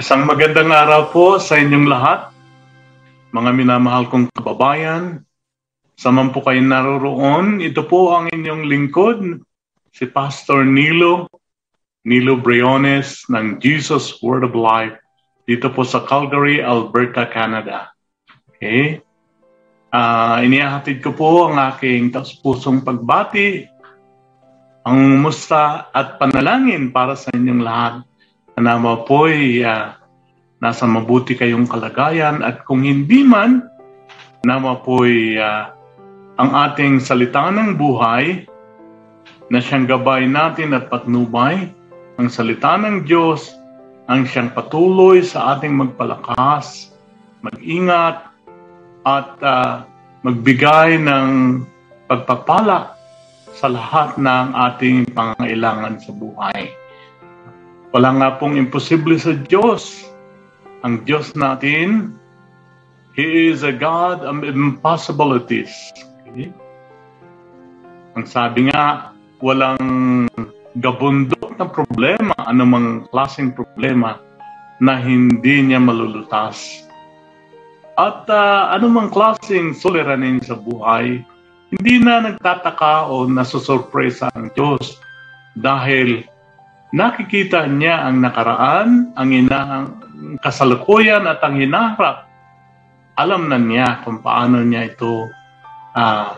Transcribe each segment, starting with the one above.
Isang magandang araw po sa inyong lahat, mga minamahal kong kababayan. Saman po kayo naroroon, ito po ang inyong lingkod, si Pastor Nilo, Nilo Briones ng Jesus Word of Life dito po sa Calgary, Alberta, Canada. Okay? Uh, inihahatid ko po ang aking taus-pusong pagbati, ang musta at panalangin para sa inyong lahat Nawa po'y uh, nasa mabuti kayong kalagayan at kung hindi man, nawa po'y uh, ang ating salita ng buhay na siyang gabay natin at patnubay, ang salita ng Diyos ang siyang patuloy sa ating magpalakas, mag-ingat, at uh, magbigay ng pagpapala sa lahat ng ating pangailangan sa buhay. Wala nga pong imposible sa Diyos. Ang Diyos natin, He is a God of impossibilities. Okay? Ang sabi nga, walang gabundok na problema, anumang klaseng problema na hindi niya malulutas. At uh, anumang klaseng suliranin sa buhay, hindi na nagtataka o nasusurpresa ang Diyos dahil nakikita niya ang nakaraan, ang inang kasalukuyan at ang hinaharap. Alam na niya kung paano niya ito uh,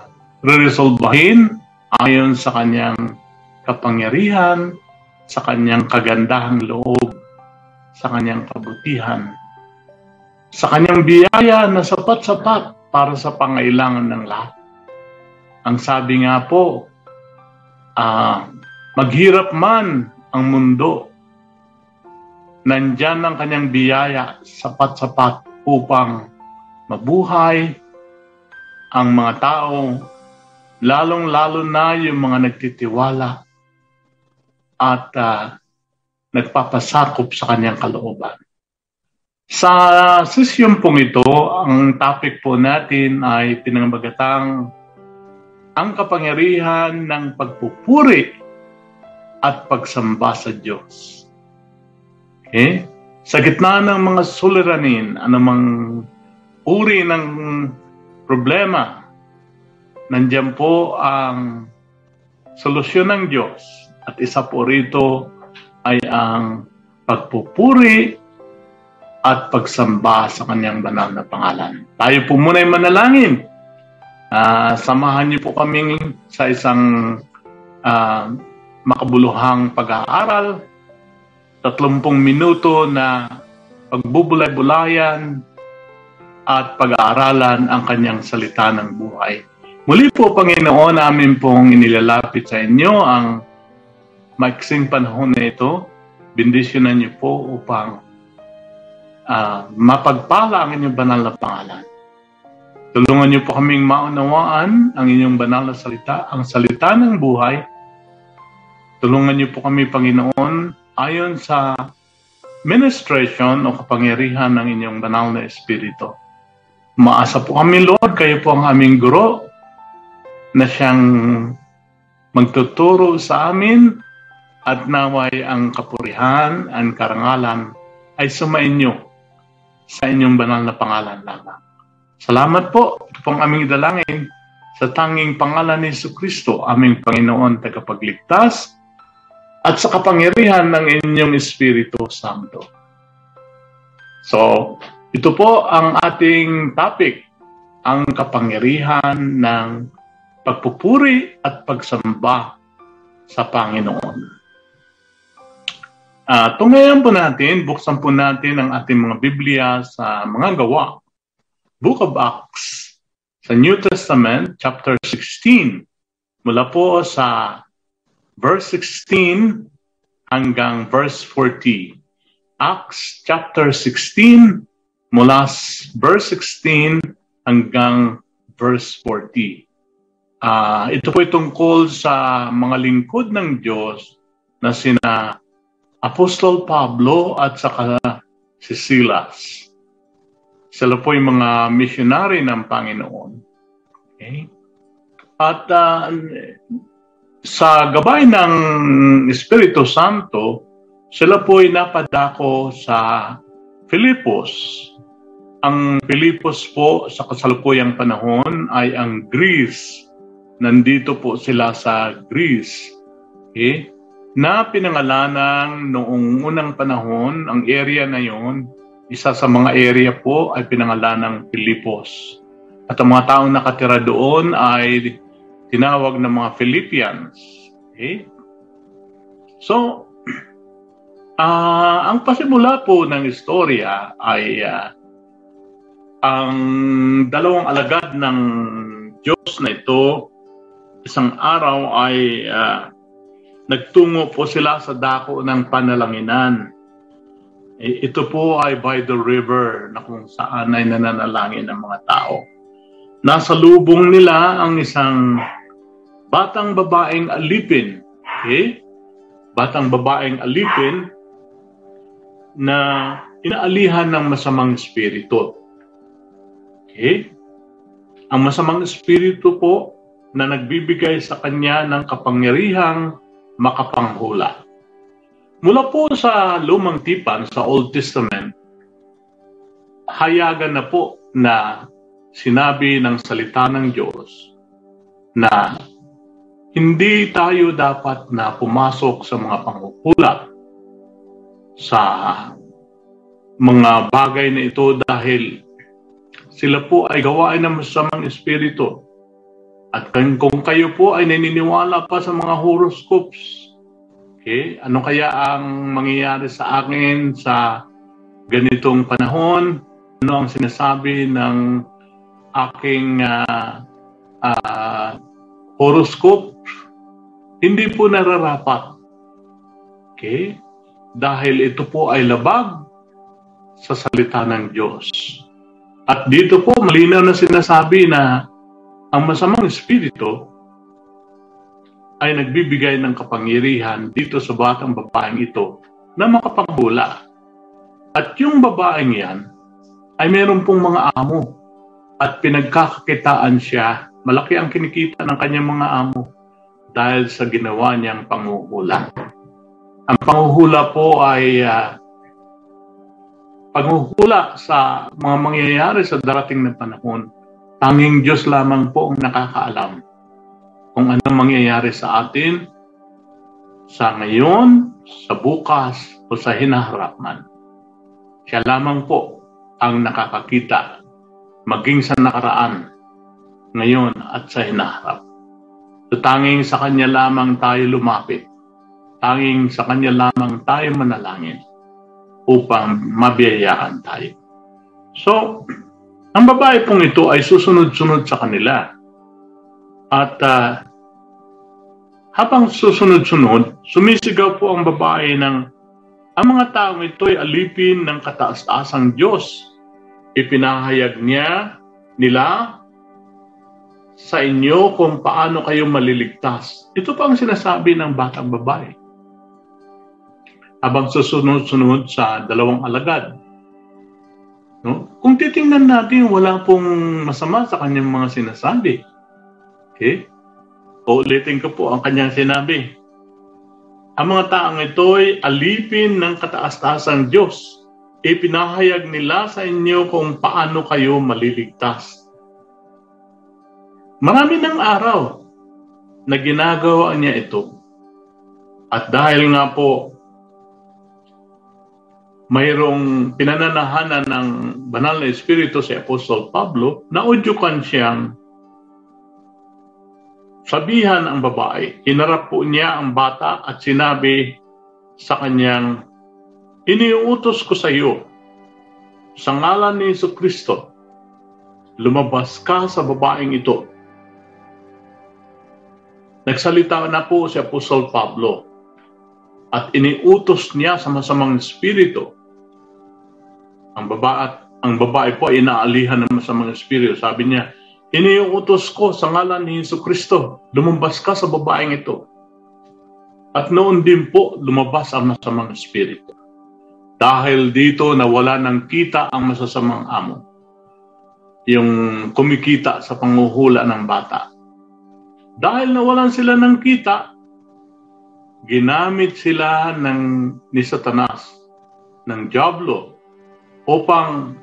re-resolbahin ayon sa kanyang kapangyarihan, sa kanyang kagandahang loob, sa kanyang kabutihan, sa kanyang biyaya na sapat-sapat para sa pangailangan ng lahat. Ang sabi nga po, uh, maghirap man ang mundo. Nandyan ang kanyang biyaya sapat-sapat upang mabuhay ang mga tao, lalong-lalo na yung mga nagtitiwala at uh, nagpapasakop sa kanyang kalooban. Sa sesyon pong ito, ang topic po natin ay pinangbagatang ang kapangyarihan ng pagpupuri at pagsamba sa Diyos. Okay? Sa gitna ng mga suliranin, anumang uri ng problema, nandiyan po ang solusyon ng Diyos. At isa po rito ay ang pagpupuri at pagsamba sa kanyang banal na pangalan. Tayo po muna ay manalangin. Uh, samahan niyo po kami sa isang uh, makabuluhang pag-aaral, 30 minuto na pagbubulay-bulayan at pag-aaralan ang kanyang salita ng buhay. Muli po, Panginoon, namin pong inilalapit sa inyo ang maiksing panahon na ito. Bendisyonan niyo po upang uh, mapagpala ang inyong banal na pangalan. Tulungan niyo po kaming maunawaan ang inyong banal na salita, ang salita ng buhay, Tulungan niyo po kami, Panginoon, ayon sa ministration o kapangyarihan ng inyong banal na Espiritu. Maasa po kami, Lord, kayo po ang aming guro na siyang magtuturo sa amin at naway ang kapurihan, ang karangalan ay sumainyo sa inyong banal na pangalan lamang. Salamat po. Ito pong aming idalangin sa tanging pangalan ni Yesu Kristo, aming Panginoon tagapagligtas, at sa kapangyarihan ng inyong Espiritu Santo. So, ito po ang ating topic, ang kapangyarihan ng pagpupuri at pagsamba sa Panginoon. Uh, tungayan po natin, buksan po natin ang ating mga Biblia sa mga gawa. Book of Acts, sa New Testament, chapter 16. Mula po sa verse 16 hanggang verse 40. Acts chapter 16 mula verse 16 hanggang verse 40. Uh, ah, ito po tungkol sa mga lingkod ng Diyos na sina Apostol Pablo at saka si Silas. Sila po yung mga missionary ng Panginoon. Okay? At uh, sa gabay ng Espiritu Santo, sila po ay napadako sa Filipos. Ang Filipos po sa kasalukuyang panahon ay ang Greece. Nandito po sila sa Greece. Okay? Na pinangalanang noong unang panahon, ang area na yon, isa sa mga area po ay pinangalanang Filipos. At ang mga taong nakatira doon ay tinawag ng mga Philippians. Okay? So, uh, ang pasimula po ng istorya ay uh, ang dalawang alagad ng Diyos na ito, isang araw ay uh, nagtungo po sila sa dako ng panalanginan. E, ito po ay by the river na kung saan ay nananalangin ng mga tao. Nasa lubong nila ang isang batang babaeng alipin. Okay? Batang babaeng alipin na inaalihan ng masamang espiritu. Okay? Ang masamang espiritu po na nagbibigay sa kanya ng kapangyarihang makapanghula. Mula po sa lumang tipan sa Old Testament, hayagan na po na sinabi ng salita ng Diyos na hindi tayo dapat na pumasok sa mga panghukula sa mga bagay na ito dahil sila po ay gawain ng masamang espiritu. At kung kayo po ay naniniwala pa sa mga horoscopes, okay, ano kaya ang mangyayari sa akin sa ganitong panahon? Ano ang sinasabi ng aking uh, uh, horoscope? Hindi po nararapat. Okay? Dahil ito po ay labag sa salita ng Diyos. At dito po, malinaw na sinasabi na ang masamang espiritu ay nagbibigay ng kapangyarihan dito sa batang babaeng ito na makapanghula. At yung babaeng yan ay meron pong mga amo at pinagkakakitaan siya. Malaki ang kinikita ng kanyang mga amo dahil sa ginawa niyang panguhula. Ang panguhula po ay uh, paghuhula sa mga mangyayari sa darating na panahon, tanging Diyos lamang po ang nakakaalam kung ano mangyayari sa atin sa ngayon, sa bukas, o sa hinaharap man. Siya lamang po ang nakakakita maging sa nakaraan, ngayon at sa hinaharap. So, tanging sa Kanya lamang tayo lumapit. Tanging sa Kanya lamang tayo manalangin upang mabiyayaan tayo. So, ang babae pong ito ay susunod-sunod sa kanila. At uh, habang susunod-sunod, sumisigaw po ang babae ng ang mga taong ito ay alipin ng kataas-taasang Diyos. Ipinahayag niya nila sa inyo kung paano kayo maliligtas. Ito pa ang sinasabi ng batang babae habang susunod-sunod sa dalawang alagad. No? Kung titingnan natin, wala pong masama sa kanyang mga sinasabi. Okay? Uulitin ko po ang kanyang sinabi. Ang mga taong ito ay alipin ng kataas-taasang Diyos. Ipinahayag nila sa inyo kung paano kayo maliligtas. Marami ng araw na ginagawa niya ito. At dahil nga po mayroong pinananahanan ng banal na espiritu si Apostol Pablo, naudyukan siyang sabihan ang babae. Hinarap po niya ang bata at sinabi sa kanyang, Iniuutos ko sa iyo, sa ngalan ni Yesu Kristo, lumabas ka sa babaeng ito. Nagsalita na po si Apostol Pablo at iniutos niya sa masamang espiritu ang babae at ang babae po ay inaalihan ng masamang espiritu. Sabi niya, iniuutos ko sa ngalan ni Yesu Kristo, lumabas ka sa babaeng ito. At noon din po lumabas ang masamang espiritu. Dahil dito nawala ng kita ang masasamang amo. Yung kumikita sa panguhula ng bata. Dahil nawalan sila ng kita, ginamit sila ng ni Satanas, ng Diablo, upang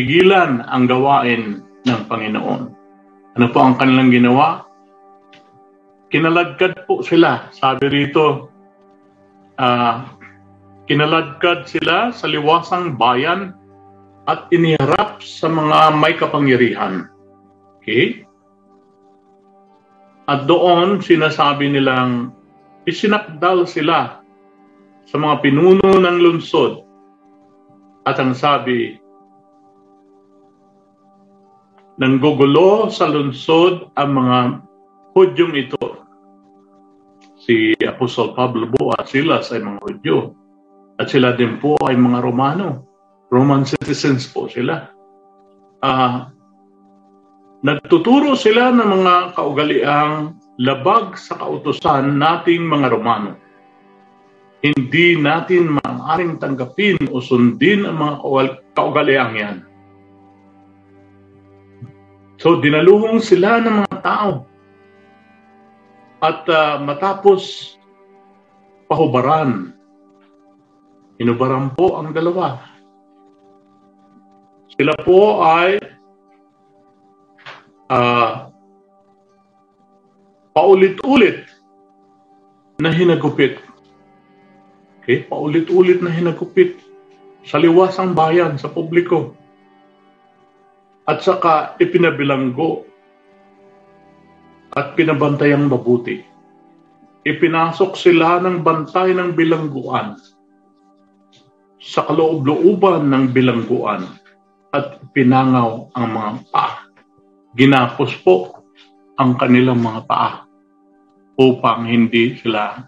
pigilan ang gawain ng Panginoon. Ano po ang kanilang ginawa? Kinaladkad po sila. Sabi rito, uh, kinaladkad sila sa liwasang bayan at iniharap sa mga may kapangyarihan. Okay? At doon sinasabi nilang isinakdal sila sa mga pinuno ng lungsod. At ang sabi, nanggugulo sa lungsod ang mga Hudyong ito. Si Apostol Pablo po at sila ay mga Hudyo. At sila din po ay mga Romano. Roman citizens po sila. Uh, nagtuturo sila ng mga kaugaliang labag sa kautosan nating mga Romano. Hindi natin maaaring tanggapin o sundin ang mga kaugaliang yan. So dinaluhong sila ng mga tao. At uh, matapos pahubaran, inubaran po ang dalawa. Sila po ay uh, paulit-ulit na hinagupit. Okay? Paulit-ulit na hinagupit sa liwasang bayan, sa publiko at saka ipinabilanggo at pinabantayang mabuti. Ipinasok sila ng bantay ng bilangguan sa kaloob-looban ng bilangguan at pinangaw ang mga paa. Ginapos po ang kanilang mga paa upang hindi sila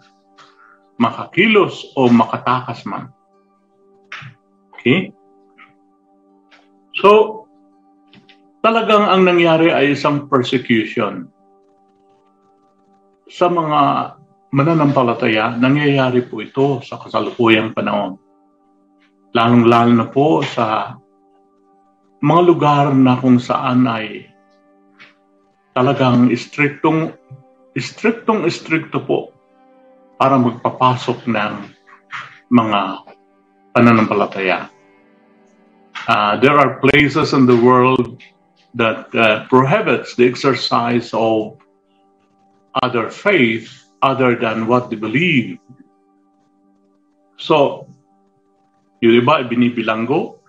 makakilos o makatakas man. Okay? So, talagang ang nangyari ay isang persecution. Sa mga mananampalataya, nangyayari po ito sa kasalukuyang panahon. Lalong-lalo na po sa mga lugar na kung saan ay talagang istriktong istriktong istrikto po para magpapasok ng mga pananampalataya. Uh, there are places in the world that uh, prohibits the exercise of other faith other than what they believe. So, yung iba binibilanggo,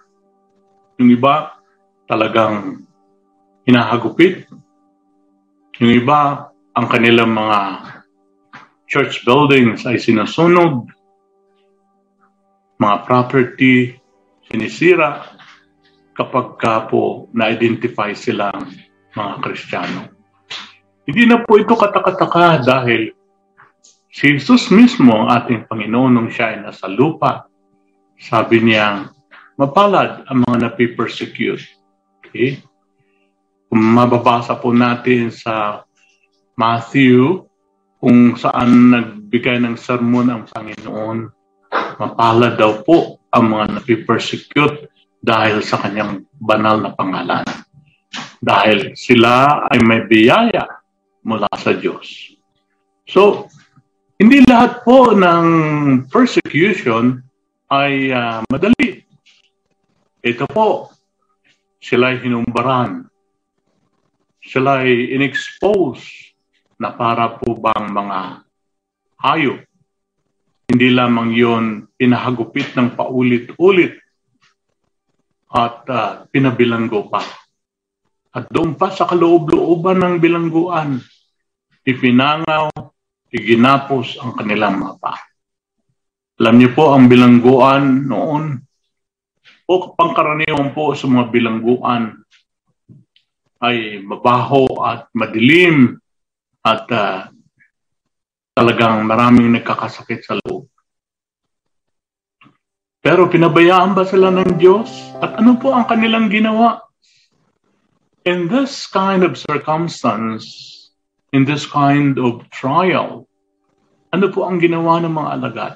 yung iba talagang hinahagupit, yung iba ang kanilang mga church buildings ay sinusunog, mga property sinisira, kapag ka po na-identify silang mga Kristiyano. Hindi na po ito katakataka dahil si Jesus mismo, ang ating Panginoon, nung siya ay nasa lupa, sabi niya, mapalad ang mga napipersecute. Okay? Mababasa po natin sa Matthew, kung saan nagbigay ng sermon ang Panginoon, mapalad daw po ang mga napipersecute dahil sa kanyang banal na pangalan. Dahil sila ay may biyaya mula sa Diyos. So, hindi lahat po ng persecution ay uh, madali. Ito po, sila hinumbaran. Sila ay inexpose na para po bang mga hayop. Hindi lamang yon pinahagupit ng paulit-ulit at uh, pinabilanggo pa. At doon pa sa kaloob-looban ng bilangguan, ipinangaw, iginapos ang kanilang mapa. Alam niyo po, ang bilangguan noon, o pangkaraniwan po sa mga bilangguan, ay mabaho at madilim at uh, talagang maraming nagkakasakit sa loob. Pero pinabayaan ba sila ng Diyos? At ano po ang kanilang ginawa? In this kind of circumstance, in this kind of trial, ano po ang ginawa ng mga alagad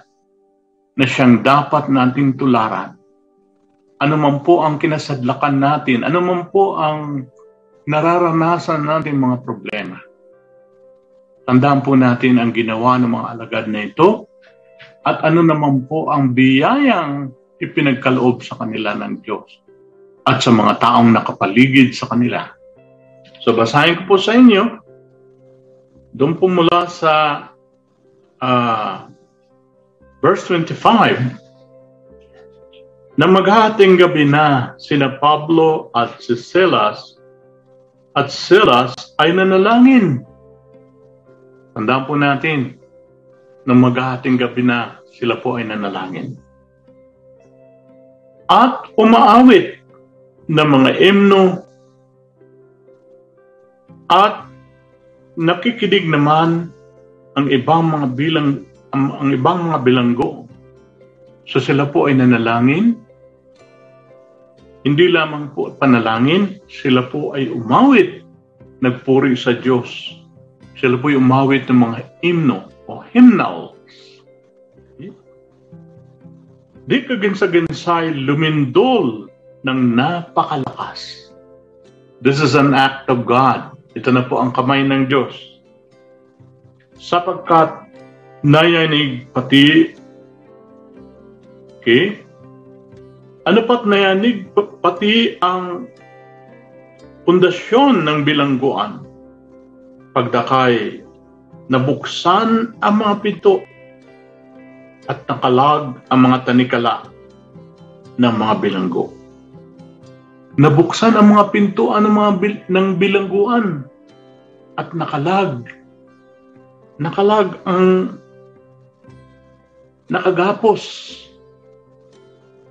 na siyang dapat nating tularan? Ano man po ang kinasadlakan natin? Ano man po ang nararanasan natin mga problema? Tandaan po natin ang ginawa ng mga alagad na ito at ano naman po ang biyayang ipinagkaloob sa kanila ng Diyos at sa mga taong nakapaligid sa kanila. So basahin ko po sa inyo, doon po mula sa uh, verse 25, na maghahating gabi na sina Pablo at si Silas at Silas ay nanalangin. Tandaan po natin na maghahating gabi na sila po ay nanalangin. At umaawit ng mga emno at nakikinig naman ang ibang mga bilang ang, ang ibang mga bilanggo. So sila po ay nanalangin. Hindi lamang po panalangin, sila po ay umawit, nagpuri sa Diyos. Sila po ay umawit ng mga himno o hymnals. Di kaginsa-ginsay lumindol ng napakalakas. This is an act of God. Ito na po ang kamay ng Diyos. Sapagkat nayanig pati Okay? Ano pat nayanig pati ang pundasyon ng bilangguan. Pagdakay, nabuksan ang mga pinto at nakalag ang mga tanikala ng mga bilanggo nabuksan ang mga pintuan ng mga bil- ng bilangguan at nakalag. Nakalag ang nakagapos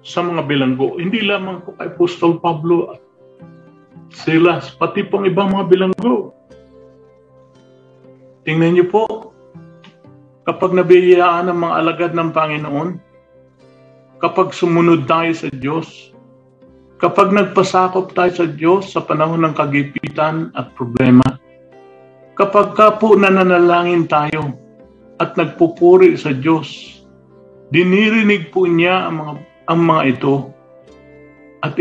sa mga bilanggo. Hindi lamang po kay Apostol Pablo at Silas, pati pong ibang mga bilanggo. Tingnan niyo po, kapag nabiyayaan ng mga alagad ng Panginoon, kapag sumunod tayo sa Diyos, Kapag nagpasakop tayo sa Diyos sa panahon ng kagipitan at problema, kapag ka po nananalangin tayo at nagpupuri sa Diyos, dinirinig po niya ang mga, ang mga ito at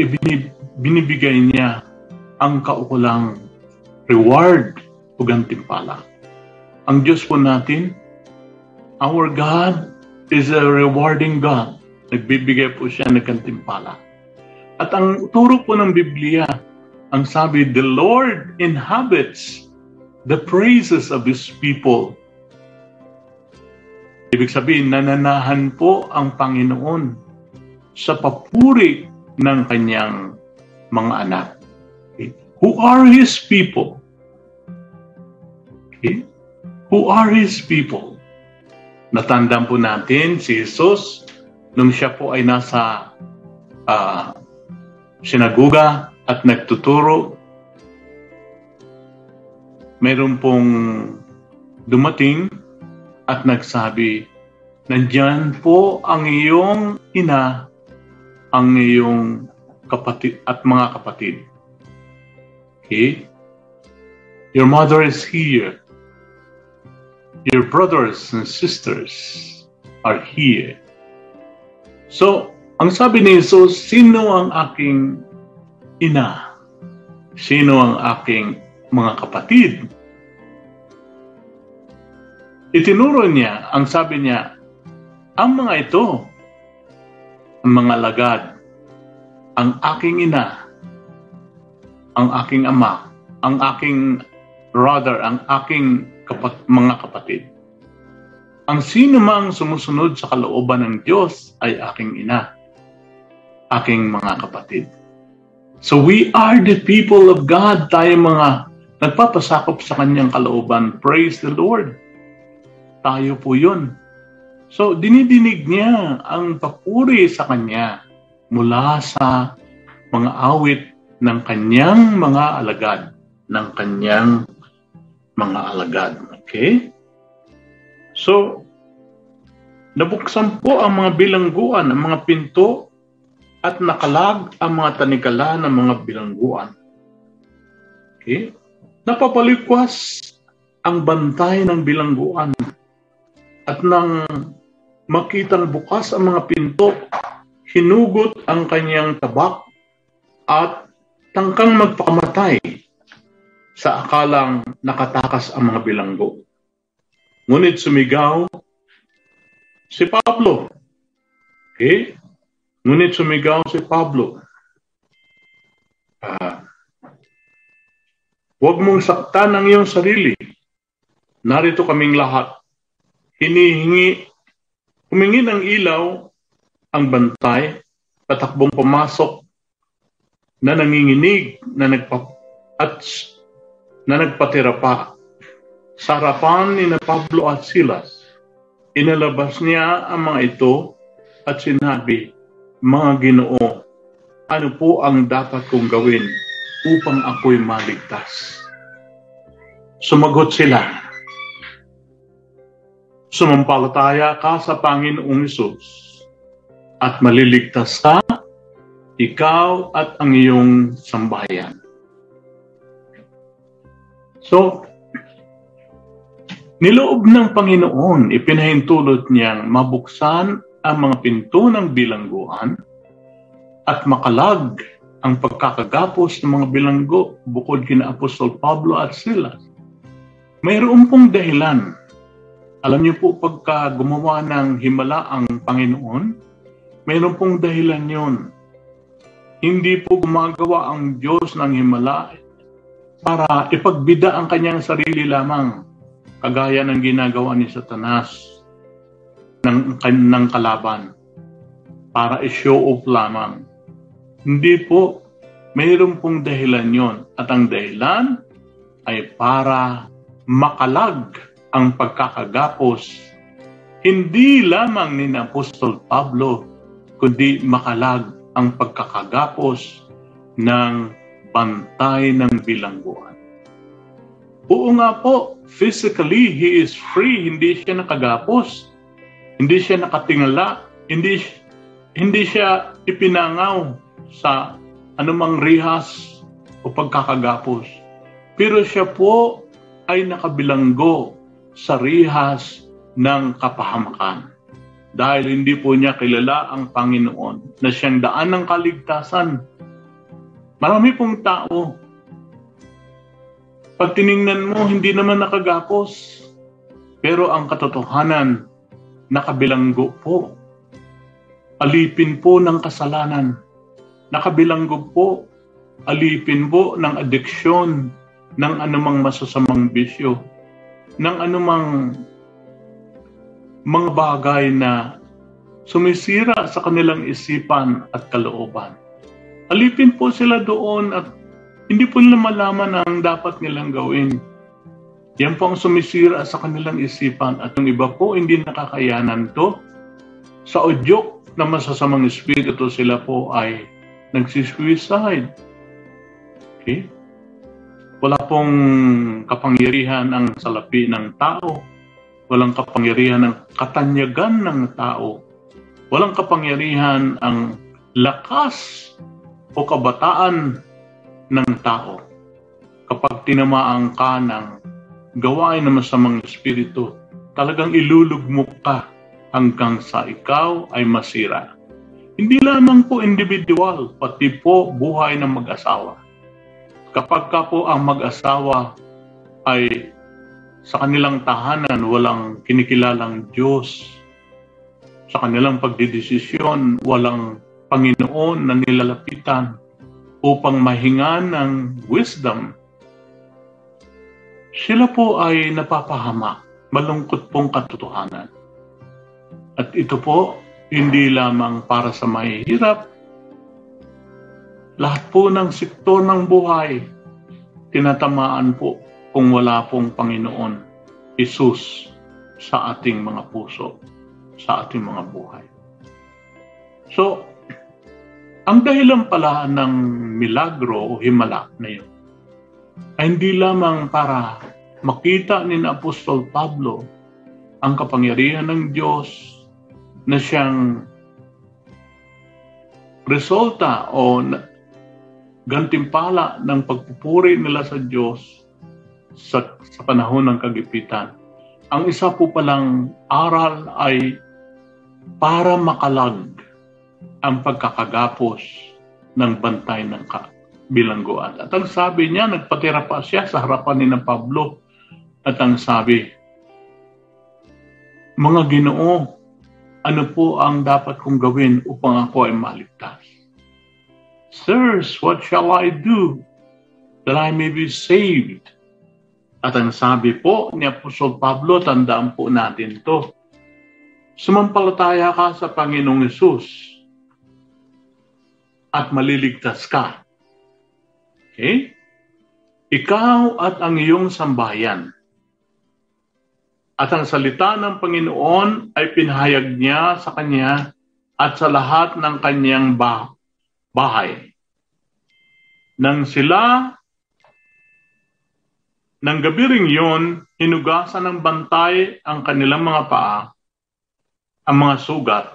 binibigay niya ang kaukulang reward o gantimpala. Ang Diyos po natin, our God is a rewarding God. Nagbibigay po siya ng gantimpala. At ang turo po ng Biblia, ang sabi, the Lord inhabits the praises of His people. Ibig sabihin, nananahan po ang Panginoon sa papuri ng kanyang mga anak. Okay? Who are His people? Okay? Who are His people? Natandaan po natin si Jesus nung siya po ay nasa uh, sinaguga at nagtuturo. Meron pong dumating at nagsabi, Nandyan po ang iyong ina, ang iyong kapatid at mga kapatid. Okay? Your mother is here. Your brothers and sisters are here. So, ang sabi ni Jesus, sino ang aking ina? Sino ang aking mga kapatid? Itinuro niya, ang sabi niya, ang mga ito, mga lagad, ang aking ina, ang aking ama, ang aking brother, ang aking kapat- mga kapatid. Ang sino mang sumusunod sa kalooban ng Diyos ay aking ina aking mga kapatid. So we are the people of God. Tayo mga nagpapasakop sa kanyang kalooban. Praise the Lord. Tayo po yun. So dinidinig niya ang papuri sa kanya mula sa mga awit ng kanyang mga alagad. Ng kanyang mga alagad. Okay? So, nabuksan po ang mga bilangguan, ang mga pinto at nakalag ang mga tanikala ng mga bilangguan. Okay? Napapalikwas ang bantay ng bilangguan at nang makitang bukas ang mga pinto, hinugot ang kanyang tabak at tangkang magpakamatay sa akalang nakatakas ang mga bilanggo. Ngunit sumigaw si Pablo. Okay? Ngunit sumigaw si Pablo, uh, Huwag mong saktan ang iyong sarili. Narito kaming lahat. Hinihingi, humingi ng ilaw ang bantay, patakbong pumasok na nanginginig na nagpa, at na nagpatira pa. Sa harapan ni Pablo at Silas, inalabas niya ang mga ito at sinabi, Mga ginoo, ano po ang dapat kong gawin upang ako'y maligtas. Sumagot sila, Sumampalataya ka sa Panginoong Isus at maliligtas ka, ikaw at ang iyong sambayan. So, niloob ng Panginoon, ipinahintulot niyang mabuksan ang mga pinto ng bilangguan at makalag ang pagkakagapos ng mga bilanggo bukod kina Apostol Pablo at Silas. Mayroon pong dahilan. Alam niyo po pagka gumawa ng himala ang Panginoon, mayroon pong dahilan yon. Hindi po gumagawa ang Diyos ng himala para ipagbida ang kanyang sarili lamang, kagaya ng ginagawa ni Satanas ng, ng kalaban, para i-show off lamang hindi po. Mayroon pong dahilan yon At ang dahilan ay para makalag ang pagkakagapos hindi lamang ni Apostol Pablo, kundi makalag ang pagkakagapos ng bantay ng bilangguan. Oo nga po, physically, he is free. Hindi siya nakagapos. Hindi siya nakatingala. Hindi, hindi siya ipinangaw sa anumang rihas o pagkakagapos. Pero siya po ay nakabilanggo sa rihas ng kapahamakan. Dahil hindi po niya kilala ang Panginoon na siyang daan ng kaligtasan. Marami pong tao. Pag tiningnan mo, hindi naman nakagapos. Pero ang katotohanan, nakabilanggo po. Alipin po ng kasalanan nakabilanggo po, alipin po ng adiksyon ng anumang masasamang bisyo, ng anumang mga bagay na sumisira sa kanilang isipan at kalooban. Alipin po sila doon at hindi po nila malaman ang dapat nilang gawin. Yan po ang sumisira sa kanilang isipan at yung iba po hindi nakakayanan to. Sa udyok na masasamang espiritu sila po ay nagsisuicide. Okay? Wala pong kapangyarihan ang salapi ng tao. Walang kapangyarihan ang katanyagan ng tao. Walang kapangyarihan ang lakas o kabataan ng tao. Kapag tinamaan ka ng gawain ng masamang espiritu, talagang ilulugmok ka hanggang sa ikaw ay masira. Hindi lamang po individual, pati po buhay ng mag-asawa. Kapag ka po ang mag-asawa ay sa kanilang tahanan walang kinikilalang Diyos, sa kanilang pagdidesisyon walang Panginoon na nilalapitan upang mahingan ng wisdom, sila po ay napapahama, malungkot pong katotohanan. At ito po hindi lamang para sa mahihirap. Lahat po ng sektor ng buhay, tinatamaan po kung wala pong Panginoon, Isus, sa ating mga puso, sa ating mga buhay. So, ang dahilan pala ng milagro o himala na yun ay hindi lamang para makita ni Apostol Pablo ang kapangyarihan ng Diyos na siyang resulta o gantimpala ng pagpupuri nila sa Diyos sa, sa panahon ng kagipitan. Ang isa po palang aral ay para makalag ang pagkakagapos ng bantay ng bilangguan. At ang sabi niya, nagpatira pa siya sa harapan ni na Pablo. At ang sabi, Mga ginoo, ano po ang dapat kong gawin upang ako ay maligtas? Sirs, what shall I do that I may be saved? At ang sabi po ni Apostol Pablo, tandaan po natin to. Sumampalataya ka sa Panginoong Yesus at maliligtas ka. Okay? Ikaw at ang iyong sambayan. At ang salita ng Panginoon ay pinahayag niya sa kanya at sa lahat ng kanyang bahay. Nang sila nang gabi ring yun, hinugasan ng bantay ang kanilang mga paa, ang mga sugat,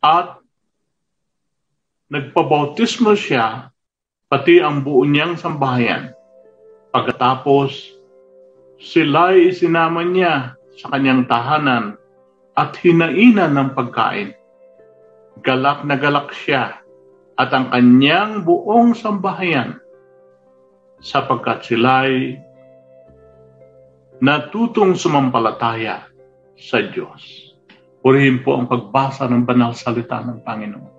at nagpabautismo siya, pati ang buo niyang sambahayan. Pagkatapos, sila'y isinama niya sa kanyang tahanan at hinainan ng pagkain. Galak na galak siya at ang kanyang buong sambahayan sapagkat sila'y natutong sumampalataya sa Diyos. Purihin po ang pagbasa ng banal salita ng Panginoon.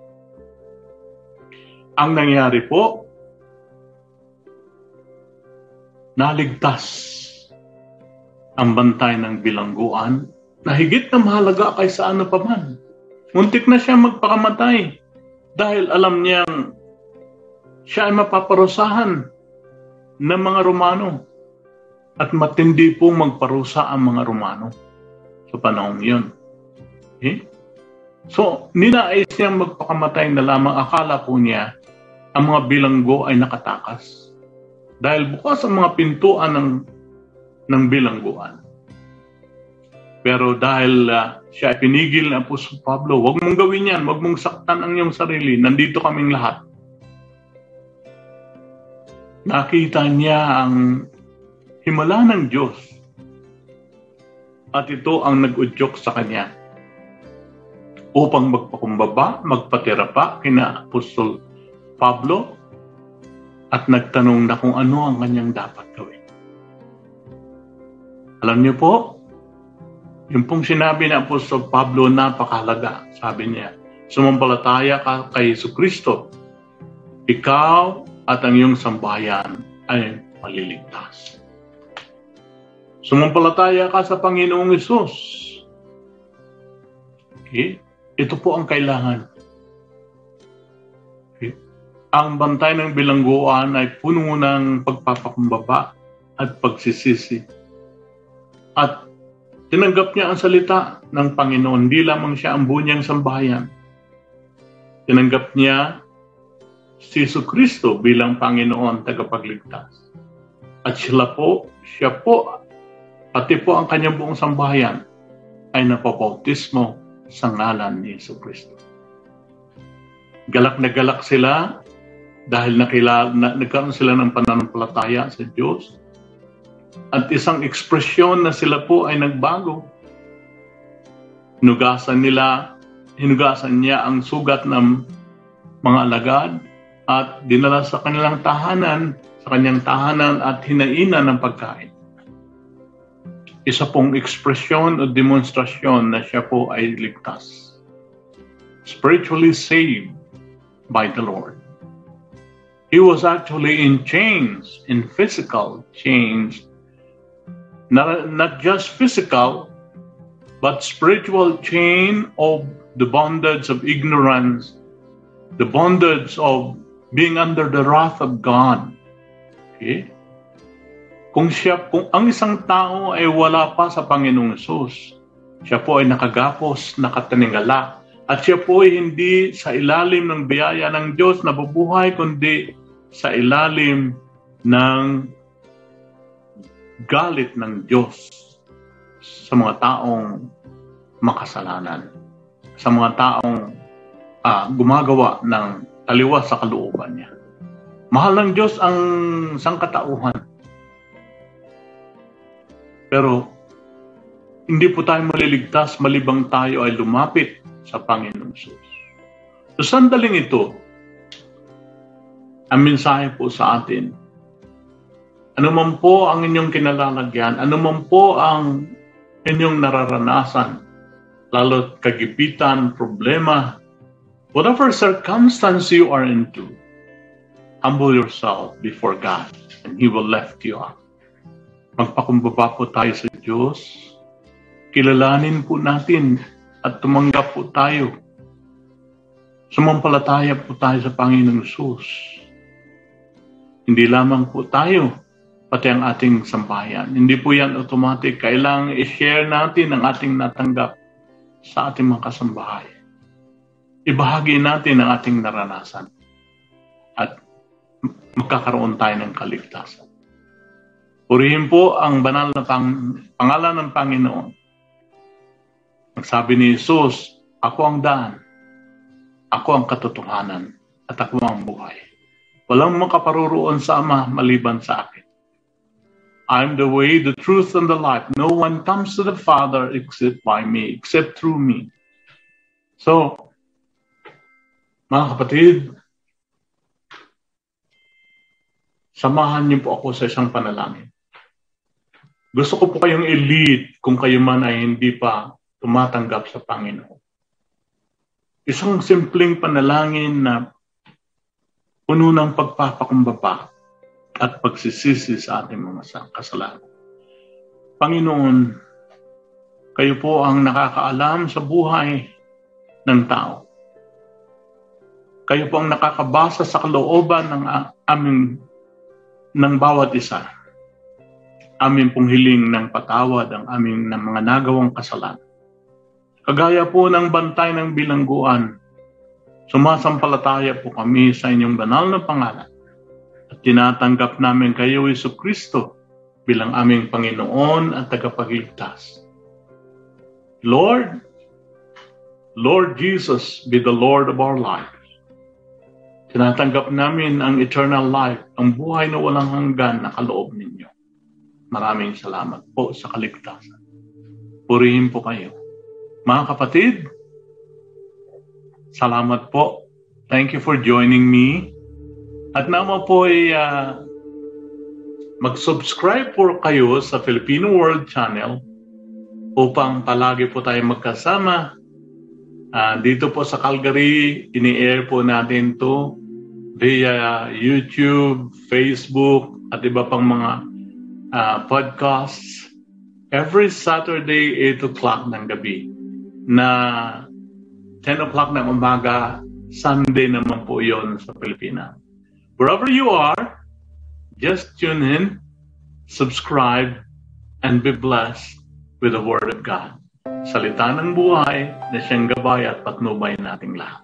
Ang nangyari po, naligtas ang bantay ng bilangguan na higit na mahalaga kaysa ano pa man. Muntik na siya magpakamatay dahil alam niyang siya ay mapaparusahan ng mga Romano at matindi pong magparusa ang mga Romano sa panahong yun. Okay? So, ninais niyang magpakamatay na lamang akala po niya ang mga bilanggo ay nakatakas. Dahil bukas ang mga pintuan ng, ng bilangguan. Pero dahil uh, siya ay pinigil ng Apostol Pablo, huwag mong gawin yan, huwag mong saktan ang iyong sarili, nandito kaming lahat. Nakita niya ang himala ng Diyos. At ito ang nag-udyok sa kanya upang magpakumbaba, magpatira pa kina Apostol Pablo at nagtanong na kung ano ang kanyang dapat gawin. Alam niyo po, yung pong sinabi ni Apostol Pablo, napakahalaga. Sabi niya, sumampalataya ka kay Yesu Kristo. Ikaw at ang iyong sambayan ay maliligtas. Sumampalataya ka sa Panginoong Isus. Okay? Ito po ang kailangan. Okay? Ang bantay ng bilangguan ay puno ng pagpapakumbaba at pagsisisi. At tinanggap niya ang salita ng Panginoon. Hindi lamang siya ang buo niyang sambahayan. Tinanggap niya si Yesu Kristo bilang Panginoon tagapagligtas. At sila po, siya po pati po ang kanyang buong sambahayan ay napabautismo sa ngalan ni Yesu Kristo. Galak na galak sila dahil nakilala, na, nagkaroon sila ng pananampalataya sa Diyos. At isang ekspresyon na sila po ay nagbago. Hinugasan nila, hinugasan niya ang sugat ng mga alagad at dinala sa kanilang tahanan, sa kanyang tahanan at hinainan ng pagkain isa pong ekspresyon o demonstrasyon na siya po ay ligtas. Spiritually saved by the Lord. He was actually in chains, in physical chains, not, not just physical, but spiritual chain of the bondage of ignorance, the bondage of being under the wrath of God. Okay? Kung siya, kung ang isang tao ay wala pa sa Panginoong Yesus, siya po ay nakagapos, nakataningala, at siya po ay hindi sa ilalim ng biyaya ng Diyos na bubuhay, kundi sa ilalim ng galit ng Diyos sa mga taong makasalanan, sa mga taong uh, gumagawa ng taliwas sa kalooban niya. Mahal ng Diyos ang sangkatauhan. Pero hindi po tayo maliligtas malibang tayo ay lumapit sa Panginoong Jesus. So sandaling ito, ang mensahe po sa atin, ano man po ang inyong kinalalagyan, ano man po ang inyong nararanasan, lalo kagipitan, problema, whatever circumstance you are into, humble yourself before God and He will lift you up. Magpakumbaba po tayo sa Diyos. Kilalanin po natin at tumanggap po tayo. Sumampalataya po tayo sa Panginoong Sus. Hindi lamang po tayo, pati ang ating sambayan. Hindi po yan automatic. Kailangan i-share natin ang ating natanggap sa ating mga kasambahay. Ibahagi natin ang ating naranasan at magkakaroon tayo ng kaligtasan. Purihin po ang banal na pang, pangalan ng Panginoon. Nagsabi ni Jesus, Ako ang daan, ako ang katotohanan, at ako ang buhay. Walang makaparuroon sa Ama maliban sa akin. I'm the way, the truth, and the life. No one comes to the Father except by me, except through me. So, mga kapatid, samahan niyo po ako sa isang panalangin. Gusto ko po kayong i-lead kung kayo man ay hindi pa tumatanggap sa Panginoon. Isang simpleng panalangin na puno ng pagpapakumbaba at pagsisisi sa ating mga kasalanan. Panginoon, kayo po ang nakakaalam sa buhay ng tao. Kayo po ang nakakabasa sa kalooban ng aming ng bawat isa amin pong hiling ng patawad ang aming ng mga nagawang kasalanan. Kagaya po ng bantay ng bilangguan, sumasampalataya po kami sa inyong banal na pangalan at tinatanggap namin kayo, Iso Kristo, bilang aming Panginoon at tagapagligtas. Lord, Lord Jesus, be the Lord of our lives. Tinatanggap namin ang eternal life, ang buhay na walang hanggan na kaloob ninyo. Maraming salamat po sa kaligtasan. Purihin po kayo. Mga kapatid, salamat po. Thank you for joining me. At naman po ay uh, mag-subscribe po kayo sa Filipino World Channel upang palagi po tayo magkasama. Uh, dito po sa Calgary, ini-air po natin to via YouTube, Facebook, at iba pang mga uh, podcasts every Saturday 8 o'clock ng gabi na 10 o'clock ng umaga, Sunday naman po yon sa Pilipinas. Wherever you are, just tune in, subscribe, and be blessed with the Word of God. Salita ng buhay na siyang gabay at patnubay nating lahat.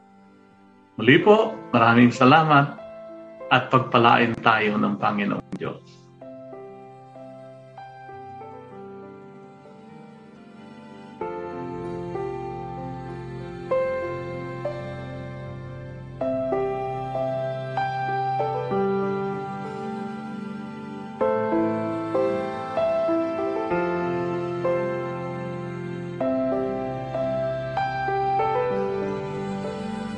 Muli po, maraming salamat at pagpalain tayo ng Panginoong Diyos.